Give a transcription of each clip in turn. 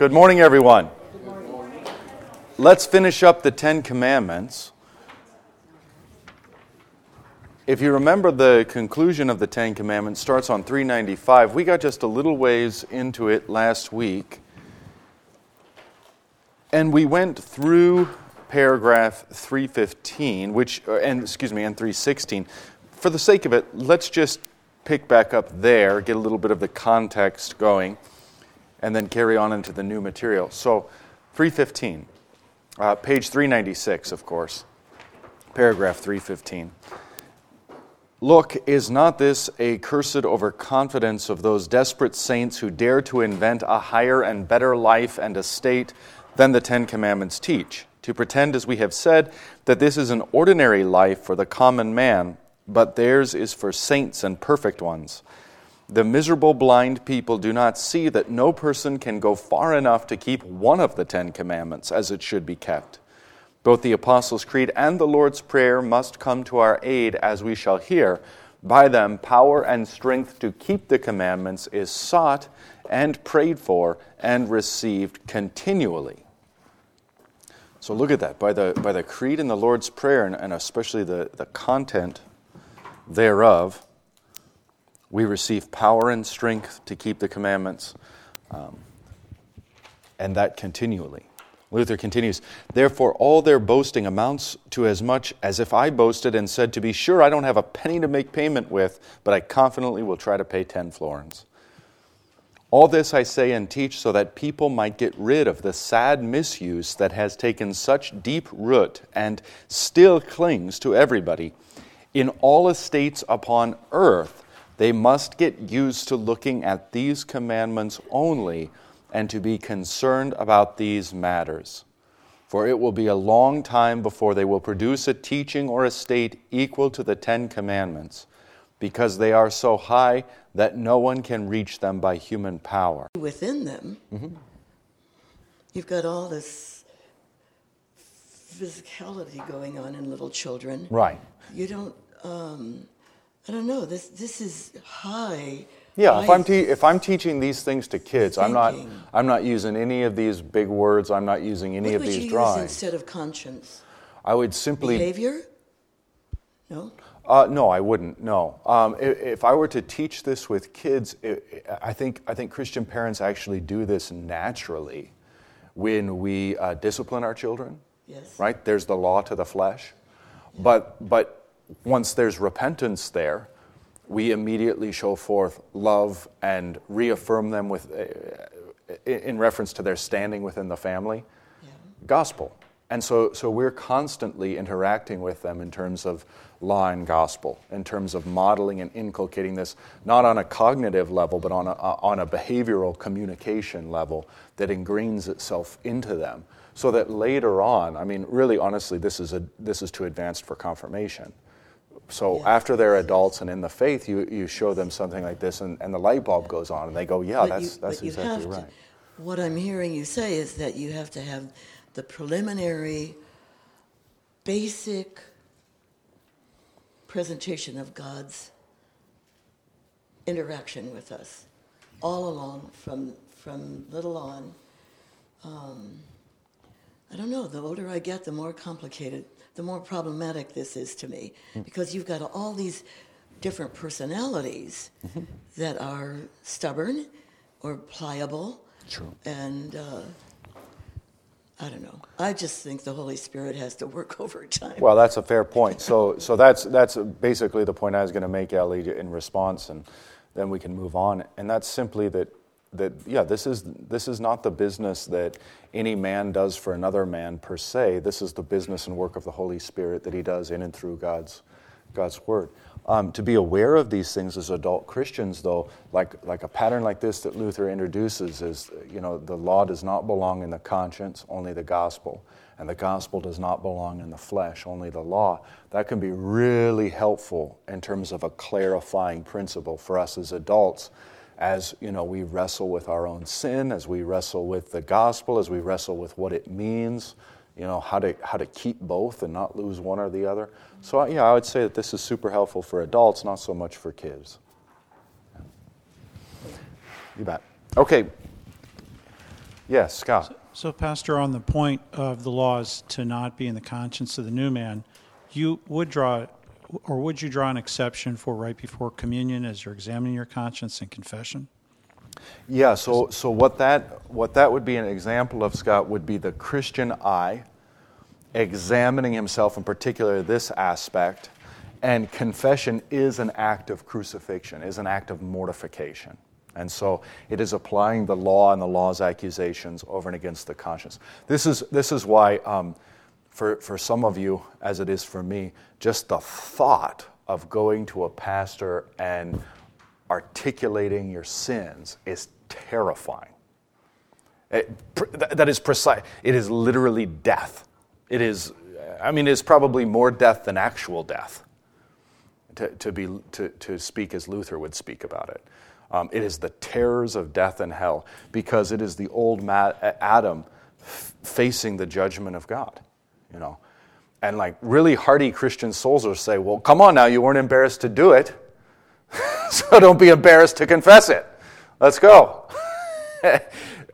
Good morning, everyone. Let's finish up the Ten Commandments. If you remember, the conclusion of the Ten Commandments starts on 395. We got just a little ways into it last week. And we went through paragraph 315, which, uh, and excuse me, and 316. For the sake of it, let's just pick back up there, get a little bit of the context going, and then carry on into the new material. So, 315, uh, page 396, of course, paragraph 315. Look, is not this a cursed overconfidence of those desperate saints who dare to invent a higher and better life and estate than the Ten Commandments teach? To pretend, as we have said, that this is an ordinary life for the common man, but theirs is for saints and perfect ones. The miserable blind people do not see that no person can go far enough to keep one of the Ten Commandments as it should be kept. Both the Apostles' Creed and the Lord's Prayer must come to our aid, as we shall hear. By them, power and strength to keep the commandments is sought and prayed for and received continually. So look at that. By the, by the Creed and the Lord's Prayer, and, and especially the, the content thereof, we receive power and strength to keep the commandments, um, and that continually. Luther continues, Therefore, all their boasting amounts to as much as if I boasted and said, To be sure, I don't have a penny to make payment with, but I confidently will try to pay ten florins. All this I say and teach so that people might get rid of the sad misuse that has taken such deep root and still clings to everybody. In all estates upon earth, they must get used to looking at these commandments only and to be concerned about these matters. For it will be a long time before they will produce a teaching or a state equal to the Ten Commandments, because they are so high that no one can reach them by human power. Within them, mm-hmm. you've got all this physicality going on in little children. Right. You don't, um, I don't know, this, this is high yeah, if I'm, te- if I'm teaching these things to kids, I'm not, I'm not using any of these big words. I'm not using any what of these you drawings. Use instead of conscience? I would simply. Behavior? No? Uh, no, I wouldn't. No. Um, if, if, I were to teach this with kids, it, I, think, I think Christian parents actually do this naturally when we uh, discipline our children. Yes. Right? There's the law to the flesh. Yeah. But, but once there's repentance there, we immediately show forth love and reaffirm them with, uh, in reference to their standing within the family. Yeah. Gospel. And so, so we're constantly interacting with them in terms of law and gospel, in terms of modeling and inculcating this, not on a cognitive level, but on a, on a behavioral communication level that ingrains itself into them. So that later on, I mean, really honestly, this is, a, this is too advanced for confirmation. So yeah. after they're adults and in the faith, you, you show them something like this, and, and the light bulb goes on, and they go, "Yeah, but that's you, that's exactly right." To, what I'm hearing you say is that you have to have the preliminary, basic presentation of God's interaction with us, all along from from little on. Um, I don't know. The older I get, the more complicated the more problematic this is to me mm-hmm. because you've got all these different personalities mm-hmm. that are stubborn or pliable. True. And uh, I don't know. I just think the Holy Spirit has to work over time. Well, that's a fair point. So, so that's that's basically the point I was going to make, Ellie, in response, and then we can move on. And that's simply that that yeah this is this is not the business that any man does for another man per se. This is the business and work of the holy spirit that he does in and through god's god's word. Um, to be aware of these things as adult christians though like like a pattern like this that luther introduces is you know the law does not belong in the conscience only the gospel. And the gospel does not belong in the flesh only the law. That can be really helpful in terms of a clarifying principle for us as adults as you know we wrestle with our own sin as we wrestle with the gospel as we wrestle with what it means you know how to how to keep both and not lose one or the other. So yeah i would say that this is super helpful for adults not so much for kids. You bet. Okay. Yes, Scott. So, Pastor, on the point of the laws to not be in the conscience of the new man, you would draw, or would you draw an exception for right before communion as you're examining your conscience and confession? Yeah, so, so what, that, what that would be an example of, Scott, would be the Christian I examining himself, in particular this aspect, and confession is an act of crucifixion, is an act of mortification. And so it is applying the law and the law's accusations over and against the conscience. This is, this is why, um, for, for some of you, as it is for me, just the thought of going to a pastor and articulating your sins is terrifying. It, that is precise. It is literally death. It is, I mean, it's probably more death than actual death, to, to, be, to, to speak as Luther would speak about it. Um, it is the terrors of death and hell because it is the old Adam facing the judgment of God, you know. And like really hardy Christian souls will say, well, come on now, you weren't embarrassed to do it. so don't be embarrassed to confess it. Let's go.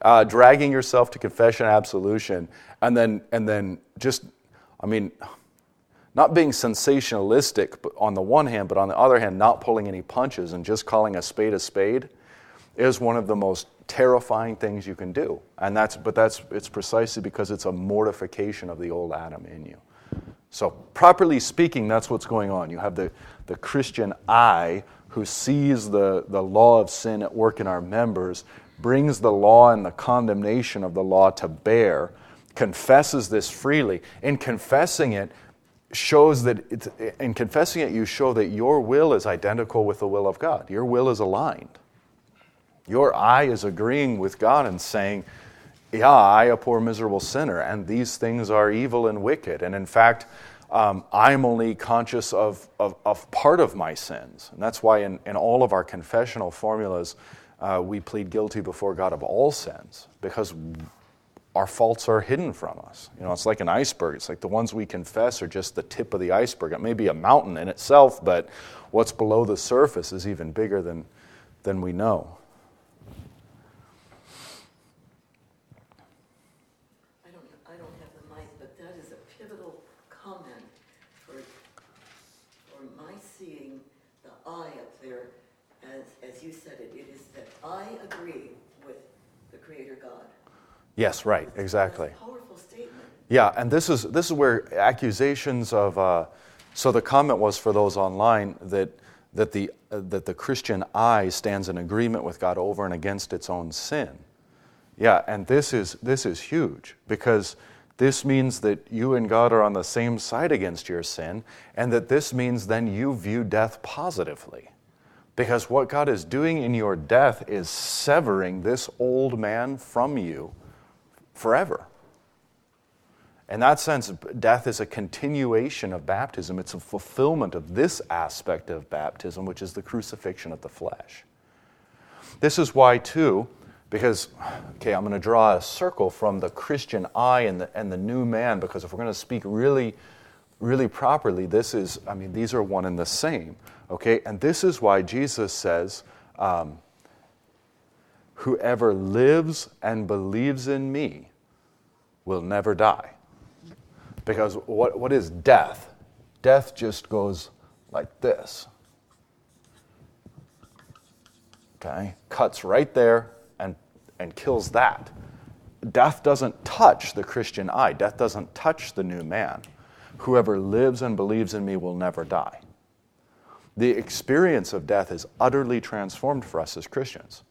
uh, dragging yourself to confession absolution, and then, and then just, I mean, not being sensationalistic on the one hand, but on the other hand, not pulling any punches and just calling a spade a spade is one of the most terrifying things you can do. And that's, but that's, it's precisely because it's a mortification of the old Adam in you. So, properly speaking, that's what's going on. You have the, the Christian I who sees the, the law of sin at work in our members, brings the law and the condemnation of the law to bear, confesses this freely. In confessing it, shows that in confessing it, you show that your will is identical with the will of God. Your will is aligned. Your I is agreeing with God and saying, Yeah, I, a poor, miserable sinner, and these things are evil and wicked. And in fact, um, I'm only conscious of, of, of, part of my sins. And that's why in, in all of our confessional formulas, uh, we plead guilty before God of all sins, because our faults are hidden from us. You know, it's like an iceberg. It's like the ones we confess are just the tip of the iceberg. It may be a mountain in itself, but what's below the surface is even bigger than, than we know. Yes, right, exactly. powerful statement. Yeah, and this is this is where accusations of uh, so the comment was for those online that that the uh, that the Christian I stands in agreement with God over and against its own sin. Yeah, and this is this is huge because this means that you and God are on the same side against your sin, and that this means then you view death positively. Because what God is doing in your death is severing this old man from you forever. In that sense, death is a continuation of baptism. It's a fulfillment of this aspect of baptism, which is the crucifixion of the flesh. This is why, too, because, okay, I'm going to draw a circle from the Christian I and the, and the new man, because if we're going to speak really, really properly, this is, I mean, these are one and the same, okay? And this is why Jesus says, um, Whoever lives and believes in me will never die. Because what, what is death? Death just goes like this. Okay? Cuts right there and, and kills that. Death doesn't touch the Christian I, death doesn't touch the new man. Whoever lives and believes in me will never die. The experience of death is utterly transformed for us as Christians.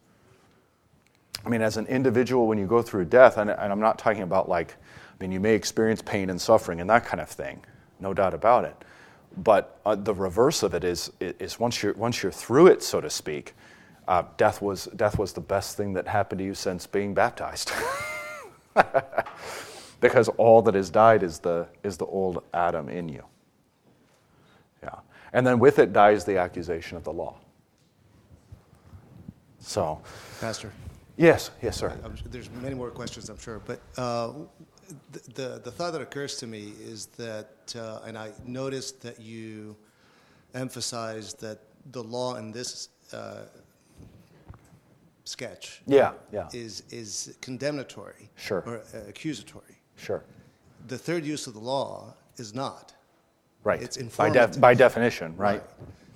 I mean, as an individual, when you go through death, and, and I'm not talking about like, I mean, you may experience pain and suffering and that kind of thing, no doubt about it. But uh, the reverse of it is, is once, you're, once you're through it, so to speak, uh, death, was, death was the best thing that happened to you since being baptized. because all that has died is the, is the old Adam in you. Yeah. And then with it dies the accusation of the law. So, Pastor. Yes, yes, sir. there's many more questions, I'm sure, but uh, the, the, the thought that occurs to me is that, uh, and I noticed that you emphasized that the law in this uh, sketch Yeah, yeah. is is condemnatory Sure. or uh, accusatory. Sure. The third use of the law is not. Right. It's by, informative. by definition, right?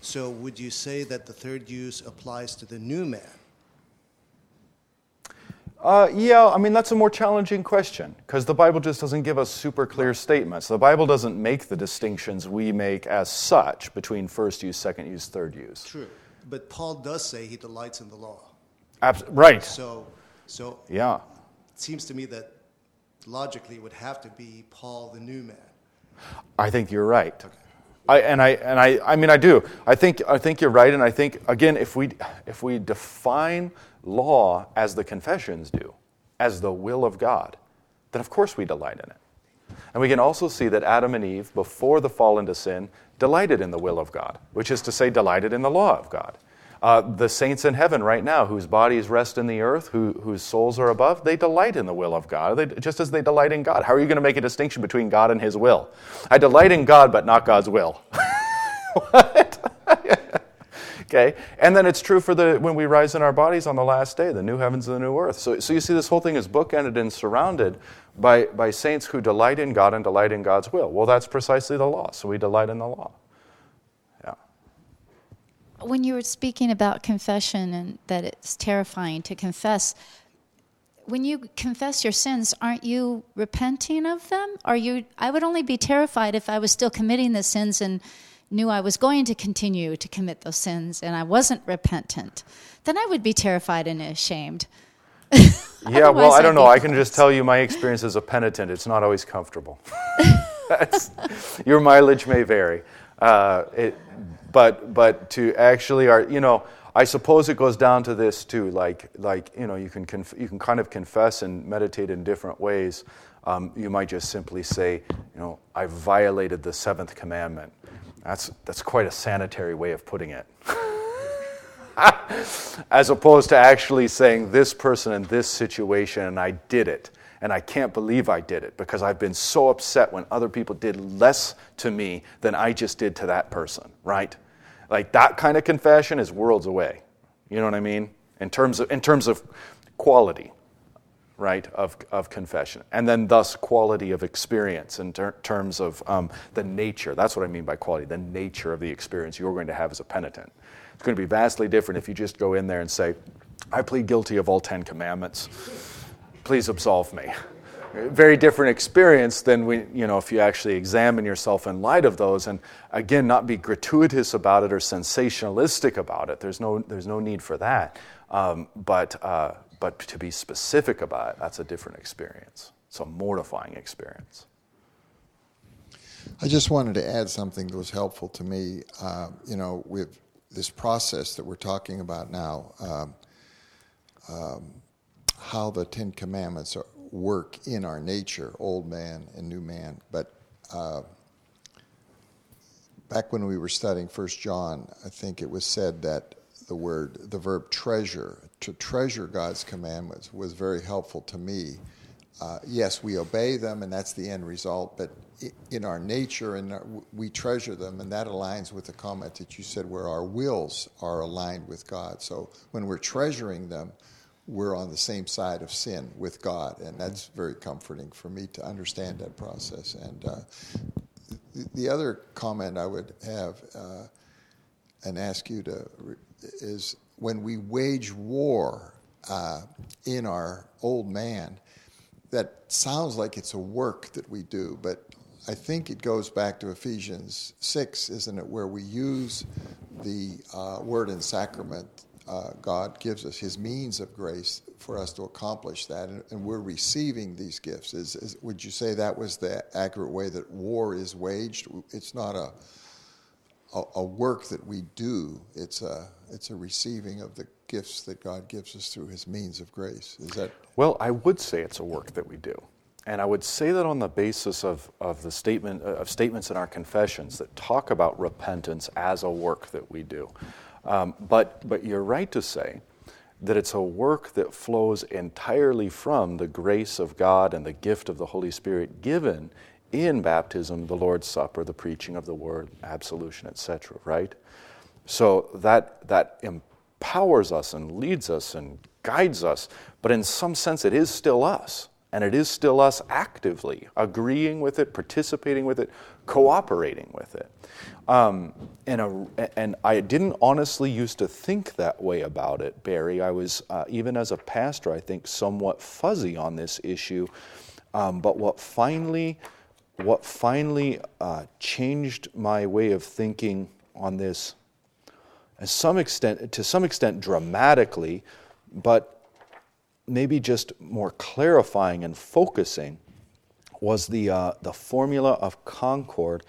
So would you say that the third use applies to the new man? Uh, yeah, I mean, that's a more challenging question because the Bible just doesn't give us super clear statements. The Bible doesn't make the distinctions we make as such between first use, second use, third use. True. But Paul does say he delights in the law. Abs- right. So, so Yeah. it seems to me that logically it would have to be Paul the new man. I think you're right. I, and I and I, I mean I do. I think I think you're right, and I think again if we if we define law as the confessions do, as the will of God, then of course we delight in it. And we can also see that Adam and Eve, before the fall into sin, delighted in the will of God, which is to say, delighted in the law of God. Uh, the saints in heaven right now, whose bodies rest in the earth, who, whose souls are above, they delight in the will of God, they, just as they delight in God. How are you going to make a distinction between God and His will? I delight in God, but not God's will. okay, and then it's true for the when we rise in our bodies on the last day, the new heavens and the new earth. So, so you see, this whole thing is bookended and surrounded by, by saints who delight in God and delight in God's will. Well, that's precisely the law. So we delight in the law. Yeah. when you were speaking about confession and that it's terrifying to confess when you confess your sins aren't you repenting of them are you i would only be terrified if i was still committing the sins and knew i was going to continue to commit those sins and i wasn't repentant then i would be terrified and ashamed Yeah, well, I don't know. I can just tell you my experience as a penitent. It's not always comfortable. Your mileage may vary. Uh, it, but, but to actually, are, you know, I suppose it goes down to this too. Like, like you know, you can, conf- you can kind of confess and meditate in different ways. Um, you might just simply say, you know, I violated the seventh commandment. That's, that's quite a sanitary way of putting it as opposed to actually saying this person in this situation and I did it and I can't believe I did it because I've been so upset when other people did less to me than I just did to that person, right? Like that kind of confession is worlds away. You know what I mean? In terms of in terms of quality, right, of, of confession. And then, thus, quality of experience in ter- terms of um, the nature. That's what I mean by quality, the nature of the experience you're going to have as a penitent. It's going to be vastly different if you just go in there and say, I plead guilty of all Ten Commandments. Please absolve me. Very different experience than we, you know, if you actually examine yourself in light of those, and again, not be gratuitous about it or sensationalistic about it. There's no, there's no need for that. Um, but, uh, but to be specific about it, that's a different experience. It's a mortifying experience. I just wanted to add something that was helpful to me. Uh, you know, with this process that we're talking about now, um, um, how the Ten Commandments are, work in our nature, old man and new man. But uh, back when we were studying First John, I think it was said that the word, the verb treasure, to treasure God's commandments was very helpful to me. Uh, yes, we obey them, and that's the end result. But in our nature, and we treasure them, and that aligns with the comment that you said, where our wills are aligned with God. So when we're treasuring them, we're on the same side of sin with God, and that's very comforting for me to understand that process. And uh, the other comment I would have uh, and ask you to is when we wage war uh, in our old man, that sounds like it's a work that we do, but I think it goes back to Ephesians 6, isn't it, where we use the uh, word and sacrament. Uh, God gives us His means of grace for us to accomplish that, and, and we're receiving these gifts. Is, is, would you say that was the accurate way that war is waged? It's not a, a, a work that we do. It's a it's a receiving of the gifts that God gives us through His means of grace. Is that? Well, I would say it's a work that we do. And I would say that on the basis of, of the statement of statements in our confessions that talk about repentance as a work that we do. Um, but but you're right to say that it's a work that flows entirely from the grace of God and the gift of the Holy Spirit given in baptism, the Lord's Supper, the preaching of the Word, absolution, etc. Right. So that that empowers us and leads us and guides us, but in some sense, it is still us. And it is still us actively agreeing with it, participating with it, cooperating with it. Um, and, a, and I didn't honestly used to think that way about it, Barry. I was, uh, even as a pastor, I think somewhat fuzzy on this issue. Um, but what finally, what finally uh, changed my way of thinking on this, some extent, to some extent dramatically, but maybe just more clarifying and focusing, was the, uh, the formula of concord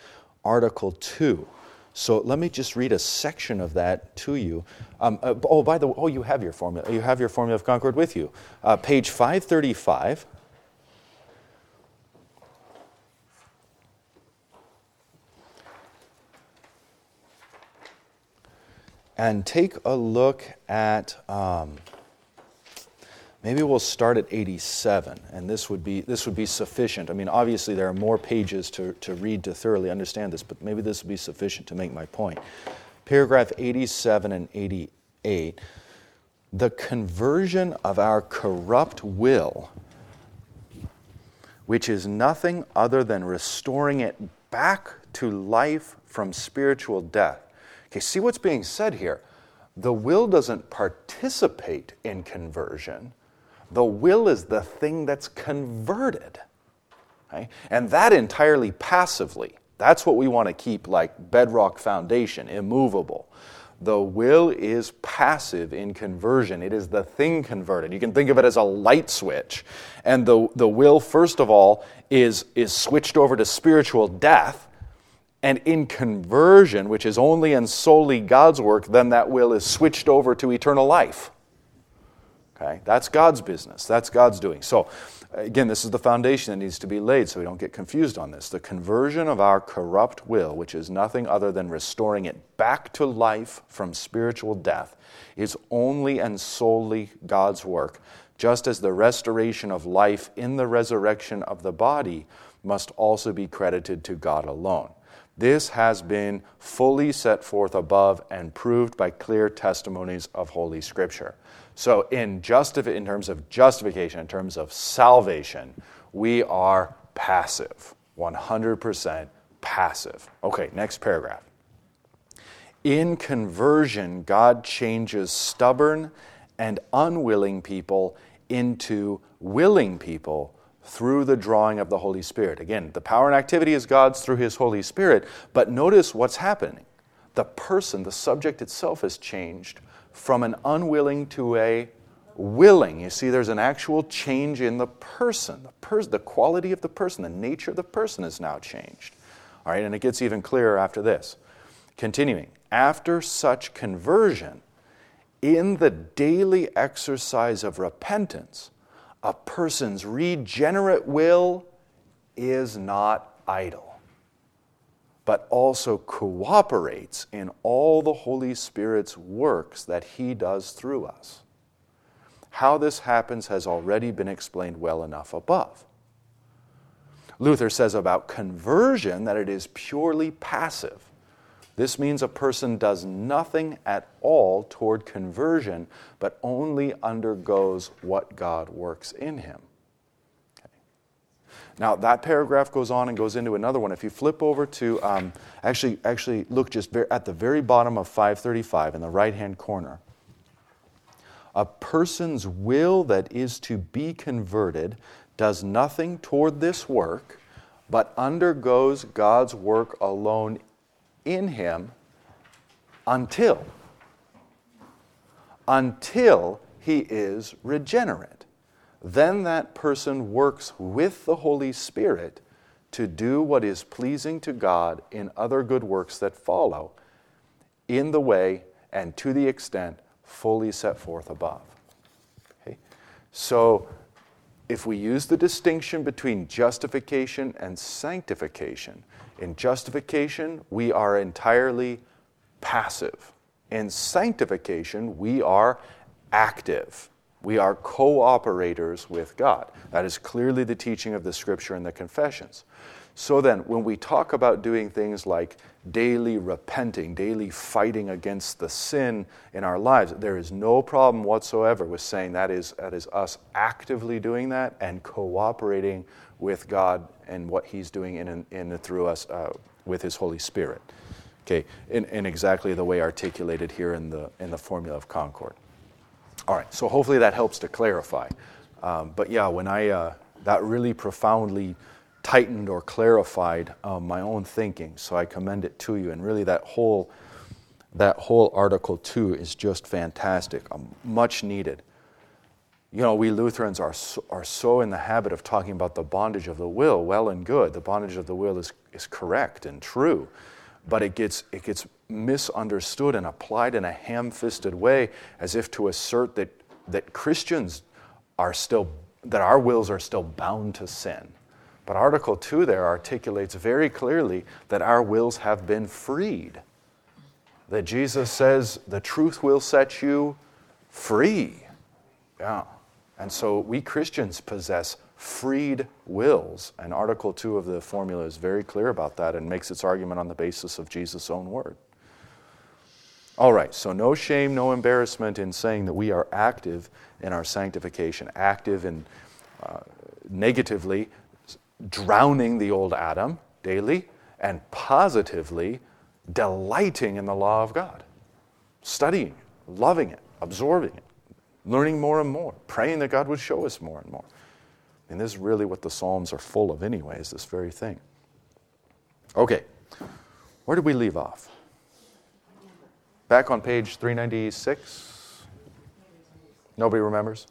Article 2. So let me just read a section of that to you. Um, uh, oh, by the way, oh, you have your formula. You have your formula of concord with you. Uh, page 535. And take a look at. Um, Maybe we'll start at 87, and this would be, this would be sufficient. I mean, obviously, there are more pages to, to read to thoroughly understand this, but maybe this would be sufficient to make my point. Paragraph 87 and 88 the conversion of our corrupt will, which is nothing other than restoring it back to life from spiritual death. Okay, see what's being said here. The will doesn't participate in conversion the will is the thing that's converted. And that entirely passively. That's what we want to keep like bedrock foundation, immovable. The will is passive in conversion. It is the thing converted. You can think of it as a light switch. And the, the will, first of all, is, is switched over to spiritual death. And in conversion, which is only and solely God's work, then that will is switched over to eternal life. Okay? That's God's business. That's God's doing. So, again, this is the foundation that needs to be laid so we don't get confused on this. The conversion of our corrupt will, which is nothing other than restoring it back to life from spiritual death, is only and solely God's work, just as the restoration of life in the resurrection of the body must also be credited to God alone. This has been fully set forth above and proved by clear testimonies of Holy Scripture. So, in, in terms of justification, in terms of salvation, we are passive, 100% passive. Okay, next paragraph. In conversion, God changes stubborn and unwilling people into willing people through the drawing of the Holy Spirit. Again, the power and activity is God's through His Holy Spirit, but notice what's happening. The person, the subject itself, has changed from an unwilling to a willing. You see, there's an actual change in the person. The, pers- the quality of the person, the nature of the person is now changed. All right, and it gets even clearer after this. Continuing, after such conversion, in the daily exercise of repentance, a person's regenerate will is not idle but also cooperates in all the Holy Spirit's works that He does through us. How this happens has already been explained well enough above. Luther says about conversion that it is purely passive. This means a person does nothing at all toward conversion, but only undergoes what God works in him. Now, that paragraph goes on and goes into another one. If you flip over to, um, actually, actually look just at the very bottom of 535 in the right hand corner. A person's will that is to be converted does nothing toward this work, but undergoes God's work alone in him until until he is regenerate then that person works with the Holy Spirit to do what is pleasing to God in other good works that follow, in the way and to the extent fully set forth above. Okay? So, if we use the distinction between justification and sanctification, in justification, we are entirely passive. In sanctification, we are active. We are cooperators with God. That is clearly the teaching of the Scripture and the confessions. So then, when we talk about doing things like daily repenting, daily fighting against the sin in our lives, there is no problem whatsoever with saying that is, that is us actively doing that and cooperating with God and what He's doing in and, in and through us uh, with His Holy Spirit. Okay, in, in exactly the way articulated here in the, in the formula of Concord. All right, so hopefully that helps to clarify. Um, but yeah, when I, uh, that really profoundly tightened or clarified um, my own thinking. So I commend it to you. And really, that whole that whole article two is just fantastic, um, much needed. You know, we Lutherans are so, are so in the habit of talking about the bondage of the will. Well and good, the bondage of the will is is correct and true, but it gets it gets misunderstood and applied in a ham-fisted way, as if to assert that that Christians are still that our wills are still bound to sin. But Article 2 there articulates very clearly that our wills have been freed. That Jesus says the truth will set you free. Yeah. And so we Christians possess freed wills. And Article 2 of the formula is very clear about that and makes its argument on the basis of Jesus' own word. All right, so no shame, no embarrassment in saying that we are active in our sanctification, active in uh, negatively drowning the old Adam daily and positively delighting in the law of God, studying, loving it, absorbing it, learning more and more, praying that God would show us more and more. And this is really what the Psalms are full of, anyway, is this very thing. Okay, where did we leave off? Back on page 396? Nobody remembers?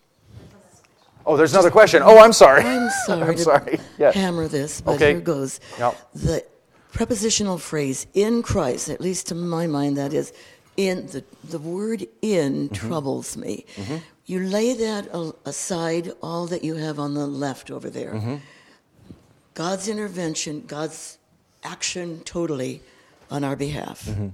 Oh, there's another question. Oh, I'm sorry. I'm sorry. I'm sorry. Yes. hammer this, but Okay. here goes. Yep. The prepositional phrase "in Christ," at least to my mind, that is, in the the word "in" Mm-hmm. troubles me. You lay that aside, all that you have on the left over there. Mm-hmm. God's intervention, God's action, totally on our behalf. Mm-hmm.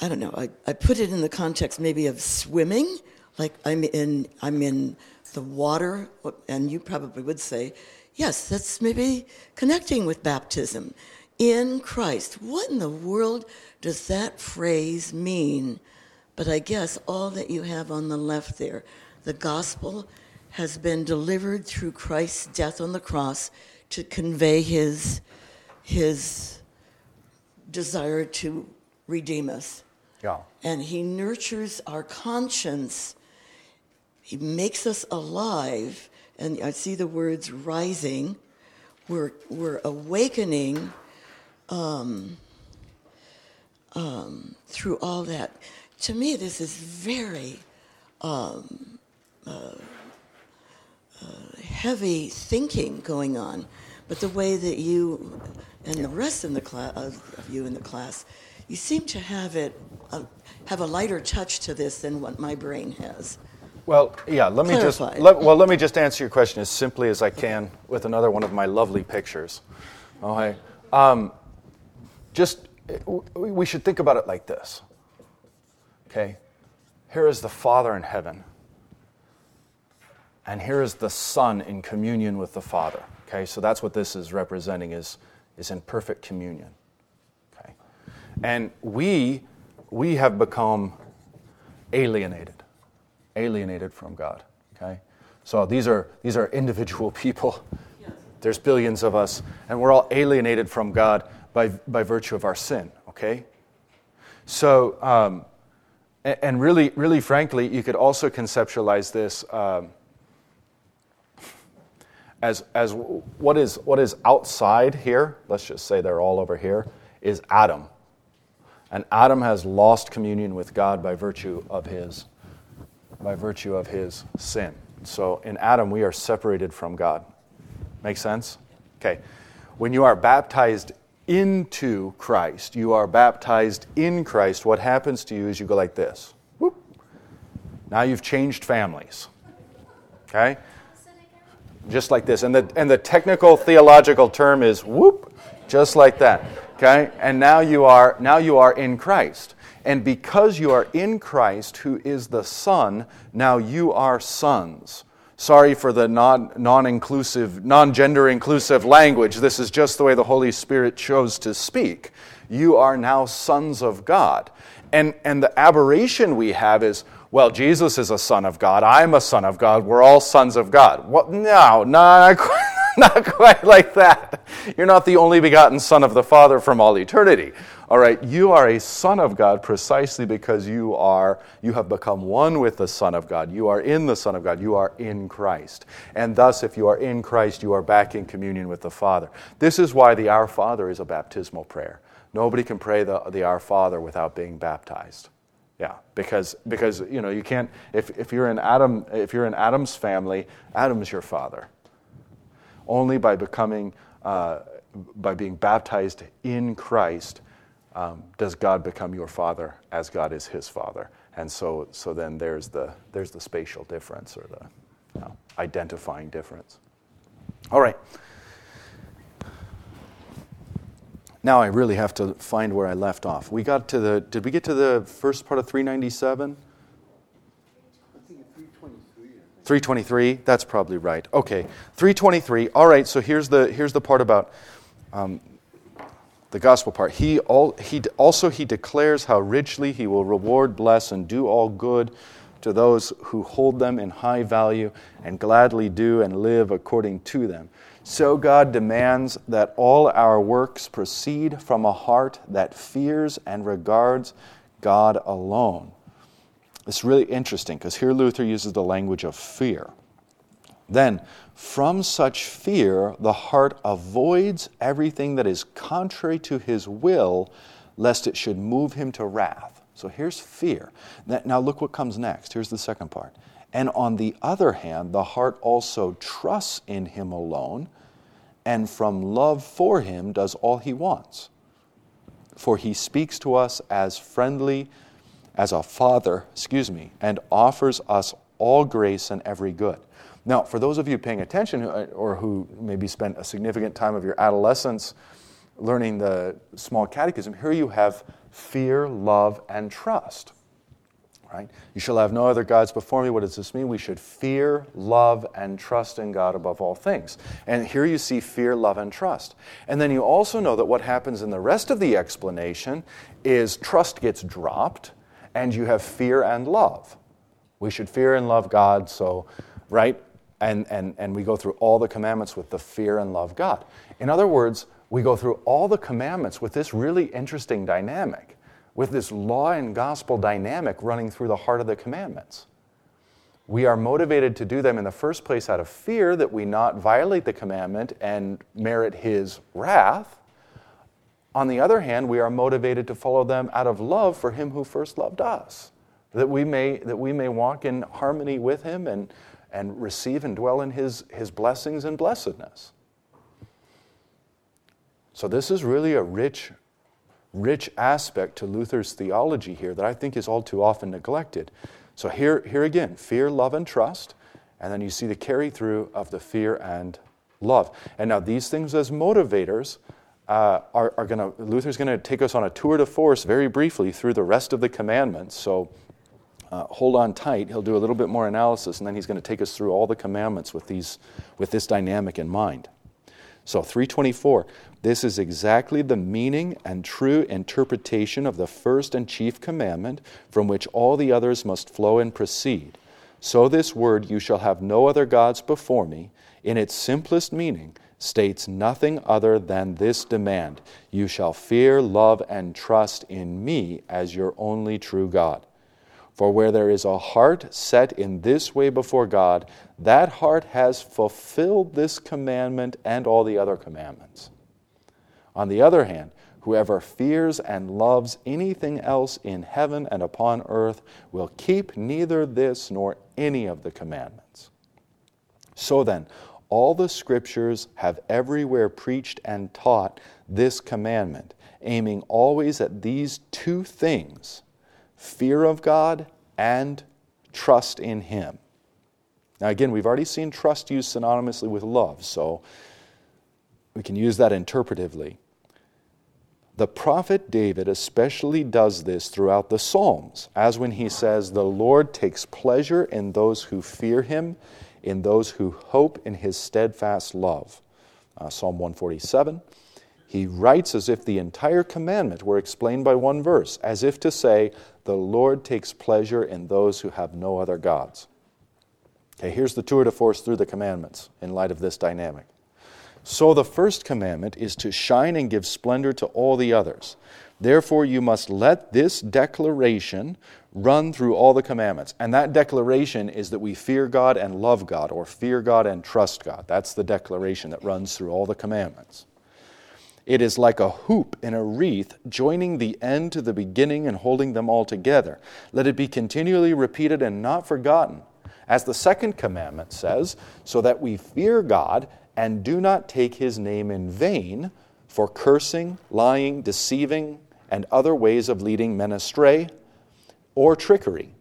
I don't know. I, I put it in the context maybe of swimming, like I'm in I'm in the water, and you probably would say, yes, that's maybe connecting with baptism in Christ. What in the world does that phrase mean? But I guess all that you have on the left there, the gospel has been delivered through Christ's death on the cross to convey his his desire to redeem us Yeah. and he nurtures our conscience. He makes us alive, and I see the words rising. We're, we're awakening um, um, through all that. To me, this is very um, uh, uh, heavy thinking going on. But the way that you and the rest of the class, of you in the class, you seem to have it uh, have a lighter touch to this than what my brain has. Well, yeah, let me just let, well, let me just answer your question as simply as I can with another one of my lovely pictures. Okay. Um, just we should think about it like this. Okay. Here is the Father in heaven. And here is the Son in communion with the Father. Okay, so that's what this is representing is, is in perfect communion. Okay. And we we have become alienated alienated from God. Okay? So these are these are individual people. There's billions of us, and we're all alienated from God by, by virtue of our sin. Okay? So, um, and really, really frankly, you could also conceptualize this um, as, as what, is, what is outside here, let's just say they're all over here, is Adam. And Adam has lost communion with God by virtue of his by virtue of his sin. So in Adam, we are separated from God. Make sense? Okay. When you are baptized into Christ, you are baptized in Christ, what happens to you is you go like this. Whoop. Now you've changed families. Okay? Just like this. And the, and the technical theological term is whoop, just like that. Okay? And now you are now you are in Christ. And because you are in Christ, who is the Son, now you are sons. Sorry for the non, non-inclusive, non-gender inclusive language. This is just the way the Holy Spirit chose to speak. You are now sons of God. And, and the aberration we have is, well, Jesus is a son of God. I'm a son of God. We're all sons of God. Well, no, not quite, not quite like that. You're not the only begotten son of the Father from all eternity. All right, you are a son of God precisely because you are you have become one with the Son of God. You are in the Son of God. You are in Christ. And thus if you are in Christ, you are back in communion with the Father. This is why the Our Father is a baptismal prayer. Nobody can pray the, the Our Father without being baptized. Yeah, because because you know you can't if, if you're in Adam if you're in Adam's family, Adam's your father. Only by becoming uh, by being baptized in Christ um, does God become your father as God is his father. And so so then there's the there's the spatial difference or the you know, identifying difference. All right. Now I really have to find where I left off. We got to the, did we get to the first part of 397? 323 that's probably right. Okay. 323 all right so here's the here's the part about um, the gospel part. He, all, he also he declares how richly he will reward bless and do all good to those who hold them in high value and gladly do and live according to them so God demands that all our works proceed from a heart that fears and regards God alone. It's really interesting because here Luther uses the language of fear. Then, from such fear, the heart avoids everything that is contrary to his will, lest it should move him to wrath. So here's fear. Now, look what comes next. Here's the second part. And on the other hand, the heart also trusts in him alone, and from love for him does all he wants. For he speaks to us as friendly as a father, excuse me, and offers us all grace and every good. Now, for those of you paying attention uh, or who maybe spent a significant time of your adolescence learning the small catechism, here you have fear, love, and trust. Right? You shall have no other gods before me. What does this mean? We should fear, love, and trust in God above all things. And here you see fear, love, and trust. And then you also know that what happens in the rest of the explanation is trust gets dropped, and you have fear and love. We should fear and love God, so, right? And, and, and we go through all the commandments with the fear and love God. In other words, we go through all the commandments with this really interesting dynamic with this law and gospel dynamic running through the heart of the commandments. We are motivated to do them in the first place out of fear that we not violate the commandment and merit his wrath. On the other hand, we are motivated to follow them out of love for him who first loved us, that we may, that we may walk in harmony with him and, and receive and dwell in his, his blessings and blessedness. So, this is really a rich rich aspect to Luther's theology here that I think is all too often neglected. So here, here again, fear, love, and trust, and then you see the carry through of the fear and love. And now these things as motivators uh, are, are going to, Luther's going to take us on a tour de force very briefly through the rest of the commandments. So uh, hold on tight. He'll do a little bit more analysis, and then he's going to take us through all the commandments with, these, with this dynamic in mind. So 324, this is exactly the meaning and true interpretation of the first and chief commandment from which all the others must flow and proceed. So this word, you shall have no other gods before me, in its simplest meaning, states nothing other than this demand You shall fear, love, and trust in me as your only true God. For where there is a heart set in this way before God, that heart has fulfilled this commandment and all the other commandments. On the other hand, whoever fears and loves anything else in heaven and upon earth will keep neither this nor any of the commandments. So then, all the scriptures have everywhere preached and taught this commandment, aiming always at these two things fear of God and trust in Him. Now, again, we've already seen trust used synonymously with love, so we can use that interpretively. The prophet David especially does this throughout the Psalms, as when he says, The Lord takes pleasure in those who fear him, in those who hope in his steadfast love. Uh, Psalm 147. He writes as if the entire commandment were explained by one verse, as if to say, The Lord takes pleasure in those who have no other gods. Okay, here's the tour de force through the commandments in light of this dynamic. So the first commandment is to shine and give splendor to all the others. Therefore, you must let this declaration run through all the commandments. And that declaration is that we fear God and love God, or fear God and trust God. That's the declaration that runs through all the commandments. It is like a hoop in a wreath, joining the end to the beginning and holding them all together. Let it be continually repeated and not forgotten. As the second commandment says, so that we fear God and do not take his name in vain for cursing, lying, deceiving, and other ways of leading men astray or trickery.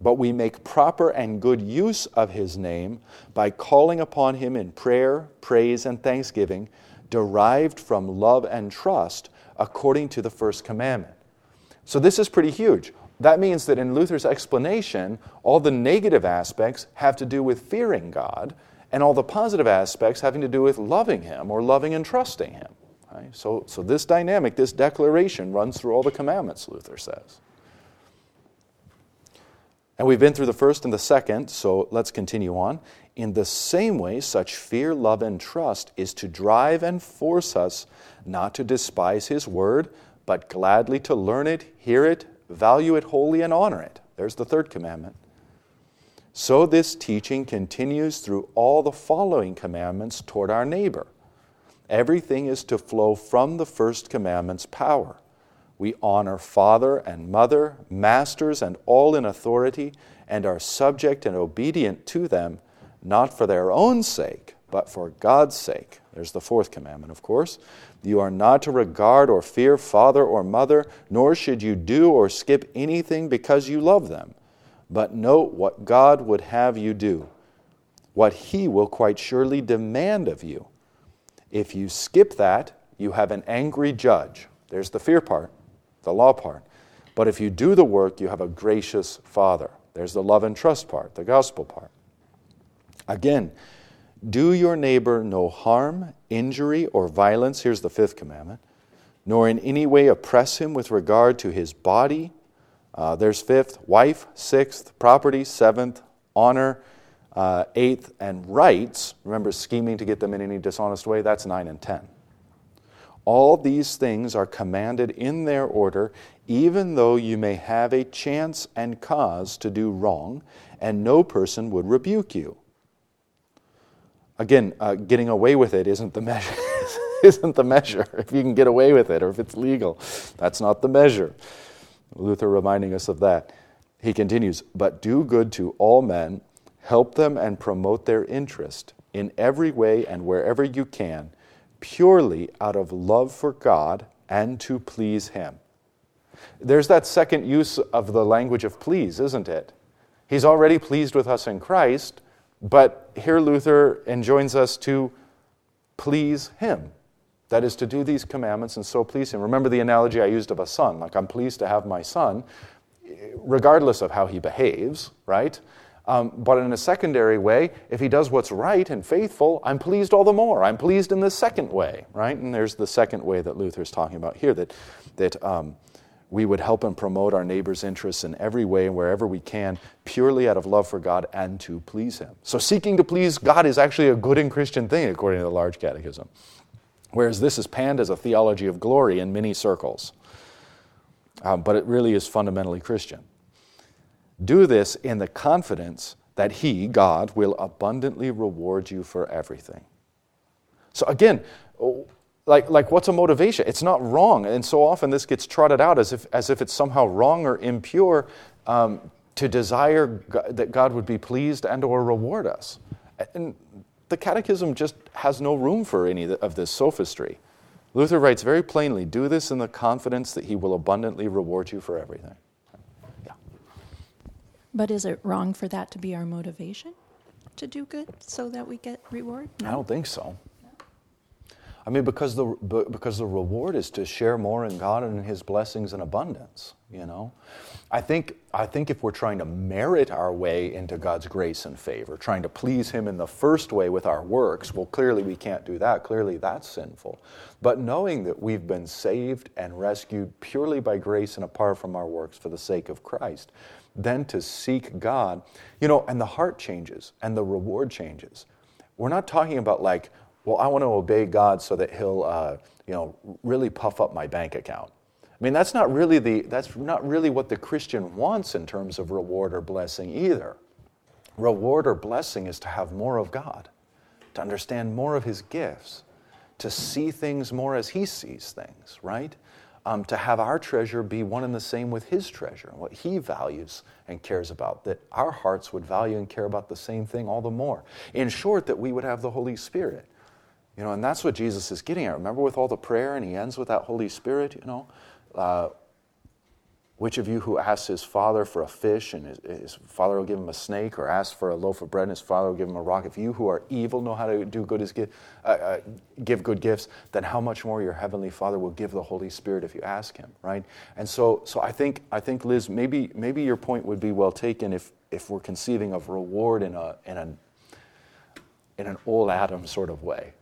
But we make proper and good use of his name by calling upon him in prayer, praise, and thanksgiving, derived from love and trust according to the first commandment. So, this is pretty huge. That means that in Luther's explanation, all the negative aspects have to do with fearing God, and all the positive aspects having to do with loving Him or loving and trusting Him. Right? So, so this dynamic, this declaration runs through all the commandments, Luther says. And we've been through the first and the second, so let's continue on. In the same way, such fear, love, and trust is to drive and force us not to despise His word, but gladly to learn it, hear it, value it wholly, and honor it. There's the third commandment. So this teaching continues through all the following commandments toward our neighbor. Everything is to flow from the first commandment's power. We honor father and mother, masters, and all in authority, and are subject and obedient to them, not for their own sake, but for God's sake. There's the fourth commandment, of course. You are not to regard or fear father or mother, nor should you do or skip anything because you love them. But note what God would have you do, what He will quite surely demand of you. If you skip that, you have an angry judge. There's the fear part the law part. But if you do the work, you have a gracious Father. There's the love and trust part, the gospel part. Again, do your neighbor no harm, injury, or violence. Here's the fifth commandment. Nor in any way oppress him with regard to his body. Uh, there's fifth, wife, sixth, property, seventh, honor, uh, eighth, and rights. Remember, scheming to get them in any dishonest way, that's nine and ten. All these things are commanded in their order, even though you may have a chance and cause to do wrong, and no person would rebuke you. Again, uh, getting away with it isn't the measure. isn't the measure. If you can get away with it or if it's legal, that's not the measure. Luther reminding us of that. He continues, but do good to all men, help them and promote their interest in every way and wherever you can purely out of love for God and to please Him. There's that second use of the language of please, isn't it? He's already pleased with us in Christ, but here Luther enjoins us to please Him. That is, to do these commandments and so please Him. Remember the analogy I used of a son. Like, I'm pleased to have my son, regardless of how he behaves, right? Um, but in a secondary way, if he does what's right and faithful, I'm pleased all the more. I'm pleased in the second way, right? And there's the second way that Luther's talking about here that, that um, we would help and promote our neighbor's interests in every way and wherever we can, purely out of love for God and to please Him. So seeking to please God is actually a good and Christian thing, according to the Large Catechism. Whereas this is panned as a theology of glory in many circles. Um, but it really is fundamentally Christian. Do this in the confidence that He, God, will abundantly reward you for everything. So, again, like, like what's a motivation? It's not wrong. And so often this gets trotted out as if, as if it's somehow wrong or impure um, to desire that God would be pleased and or reward us. And the Catechism just has no room for any of this sophistry. Luther writes very plainly do this in the confidence that he will abundantly reward you for everything. But is it wrong for that to be our motivation to do good so that we get reward? No. I don't think so. I mean, because the, because the reward is to share more in God and in His blessings and abundance, you know? I think, I think if we're trying to merit our way into God's grace and favor, trying to please Him in the first way with our works, well, clearly we can't do that. Clearly that's sinful. But knowing that we've been saved and rescued purely by grace and apart from our works for the sake of Christ, then to seek God, you know, and the heart changes and the reward changes. We're not talking about like, well, I want to obey God so that He'll, uh, you know, really puff up my bank account. I mean, that's not really the that's not really what the Christian wants in terms of reward or blessing either. Reward or blessing is to have more of God, to understand more of His gifts, to see things more as He sees things, right? Um, to have our treasure be one and the same with His treasure, what He values and cares about, that our hearts would value and care about the same thing all the more. In short, that we would have the Holy Spirit. You know, and that's what Jesus is getting at. Remember with all the prayer, and He ends with that Holy Spirit, you know? Uh, which of you who asks his father for a fish and his, his, father will give him a snake, or asks for a loaf of bread and his father will give him a rock? If you who are evil know how to do good give, uh, uh, give good gifts, then how much more your heavenly Father will give the Holy Spirit if you ask Him, right? And so, so I think, I think, Liz, maybe, maybe your point would be well taken if, if we're conceiving of reward in a, in an, in an old Adam sort of way,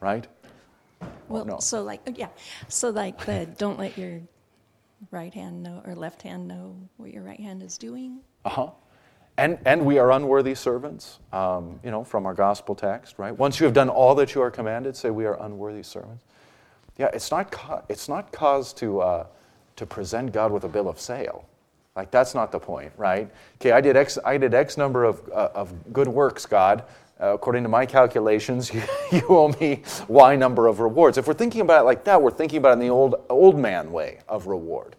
right? Well, no. so like yeah, so like the don't let your right hand know or left hand know what your right hand is doing. Uh huh. And, and we are unworthy servants, um, you know, from our gospel text, right? Once you have done all that you are commanded, say we are unworthy servants. Yeah, it's not, ca- it's not cause to, uh, to present God with a bill of sale. Like, that's not the point, right? Okay, I did X, I did X number of, uh, of good works, God. Uh, according to my calculations, you, you owe me Y number of rewards. If we're thinking about it like that, we're thinking about it in the old, old man way of reward.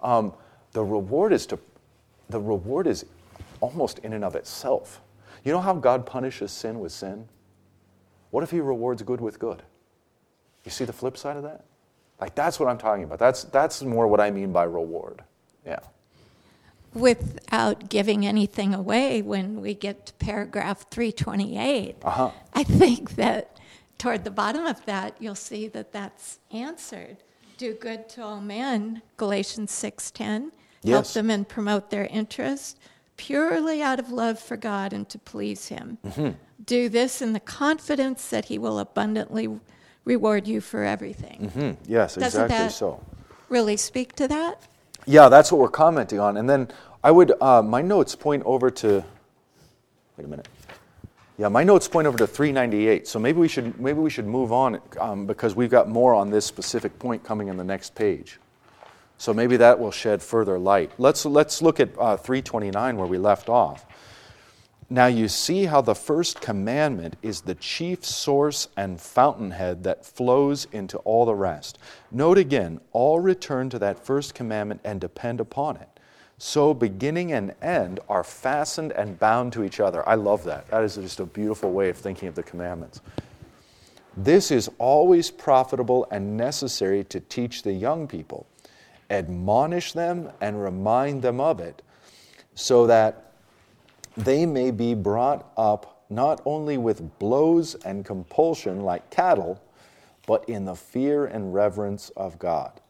Um, the reward is to, the reward is almost in and of itself. You know how God punishes sin with sin? What if He rewards good with good? You see the flip side of that? Like that's what I'm talking about. That's that's more what I mean by reward. Yeah without giving anything away when we get to paragraph 328 uh-huh. i think that toward the bottom of that you'll see that that's answered do good to all men galatians 6.10 yes. help them and promote their interest purely out of love for god and to please him mm-hmm. do this in the confidence that he will abundantly reward you for everything mm-hmm. yes Doesn't exactly that so really speak to that yeah, that's what we're commenting on. And then I would, uh, my notes point over to, wait a minute. Yeah, my notes point over to 398. So maybe we should, maybe we should move on um, because we've got more on this specific point coming in the next page. So maybe that will shed further light. Let's, let's look at uh, 329 where we left off. Now you see how the first commandment is the chief source and fountainhead that flows into all the rest. Note again, all return to that first commandment and depend upon it. So beginning and end are fastened and bound to each other. I love that. That is just a beautiful way of thinking of the commandments. This is always profitable and necessary to teach the young people, admonish them and remind them of it, so that they may be brought up not only with blows and compulsion like cattle, but in the fear and reverence of God.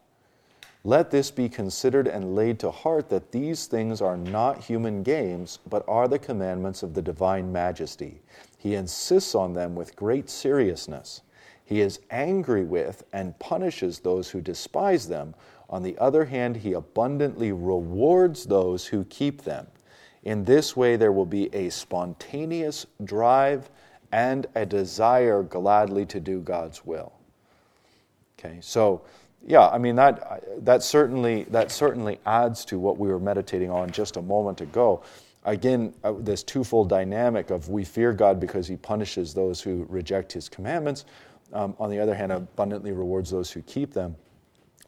Let this be considered and laid to heart that these things are not human games, but are the commandments of the divine majesty. He insists on them with great seriousness. He is angry with and punishes those who despise them. On the other hand, he abundantly rewards those who keep them. In this way, there will be a spontaneous drive and a desire gladly to do God's will. Okay, so yeah, I mean that that certainly that certainly adds to what we were meditating on just a moment ago. Again, uh, this twofold dynamic of we fear God because He punishes those who reject His commandments. Um, on the other hand, abundantly rewards those who keep them.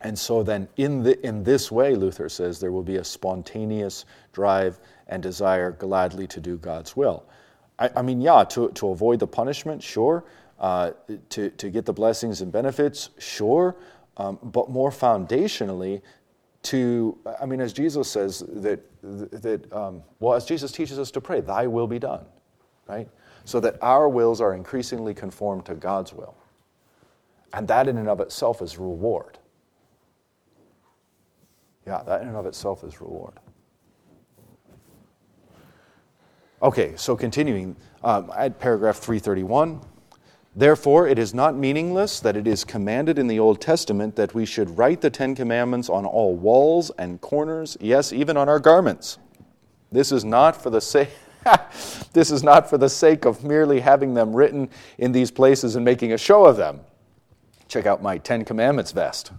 And so then, in, the, in this way, Luther says, there will be a spontaneous drive and desire gladly to do God's will. I, I mean, yeah, to, to avoid the punishment, sure. Uh, to, to get the blessings and benefits, sure. Um, but more foundationally, to, I mean, as Jesus says, that, that um, well, as Jesus teaches us to pray, thy will be done, right? So that our wills are increasingly conformed to God's will. And that in and of itself is reward. Yeah, that in and of itself is reward. Okay, so continuing um, at paragraph 331. Therefore, it is not meaningless that it is commanded in the Old Testament that we should write the Ten Commandments on all walls and corners, yes, even on our garments. This is not for the sake. this is not for the sake of merely having them written in these places and making a show of them. Check out my Ten Commandments vest.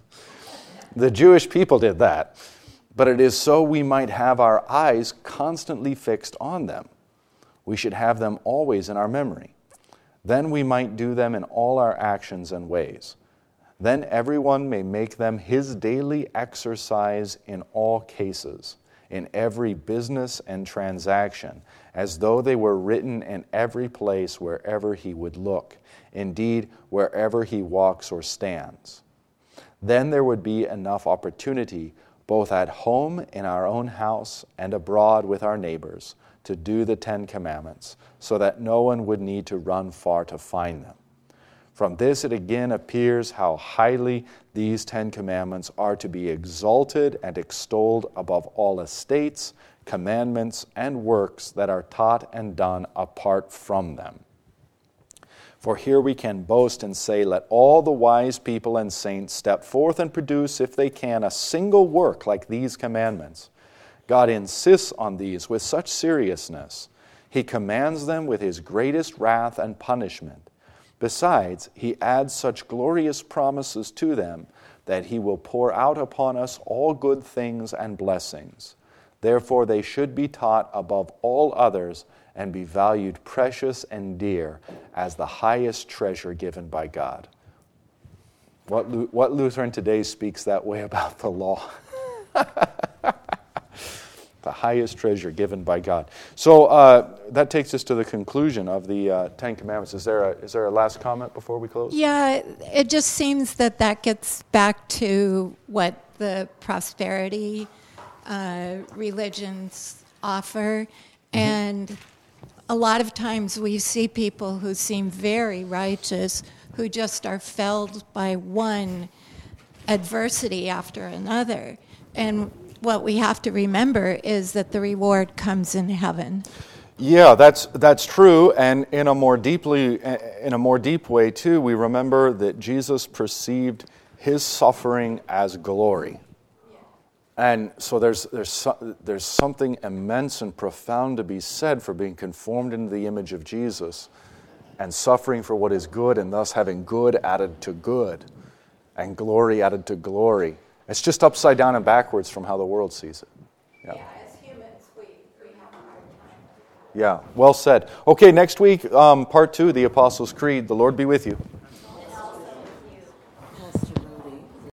The Jewish people did that, but it is so we might have our eyes constantly fixed on them. We should have them always in our memory. Then we might do them in all our actions and ways. Then everyone may make them his daily exercise in all cases, in every business and transaction, as though they were written in every place wherever he would look, indeed, wherever he walks or stands. Then there would be enough opportunity, both at home in our own house and abroad with our neighbors to do the Ten Commandments, so that no one would need to run far to find them. From this, it again appears how highly these Ten Commandments are to be exalted and extolled above all estates, commandments, and works that are taught and done apart from them. For here we can boast and say, Let all the wise people and saints step forth and produce, if they can, a single work like these commandments. God insists on these with such seriousness. He commands them with his greatest wrath and punishment. Besides, he adds such glorious promises to them that he will pour out upon us all good things and blessings. Therefore, they should be taught above all others and be valued precious and dear as the highest treasure given by God. What, what Lutheran today speaks that way about the law? the highest treasure given by God. So uh, that takes us to the conclusion of the uh, Ten Commandments. Is there, a, is there a last comment before we close? Yeah, it just seems that that gets back to what the prosperity uh, religions offer. Mm-hmm. And a lot of times we see people who seem very righteous who just are felled by one adversity after another. And what we have to remember is that the reward comes in heaven. Yeah, that's that's true, and in a more deeply, in a more deep way too, we remember that Jesus perceived his suffering as glory, and so there's there's there's something immense and profound to be said for being conformed into the image of Jesus, and suffering for what is good, and thus having good added to good, and glory added to glory. It's just upside down and backwards from how the world sees it. Yeah, yeah as humans, we, we have a hard time. Yeah, well said. Okay, next week, um, part two, the Apostles' Creed. The Lord be with you.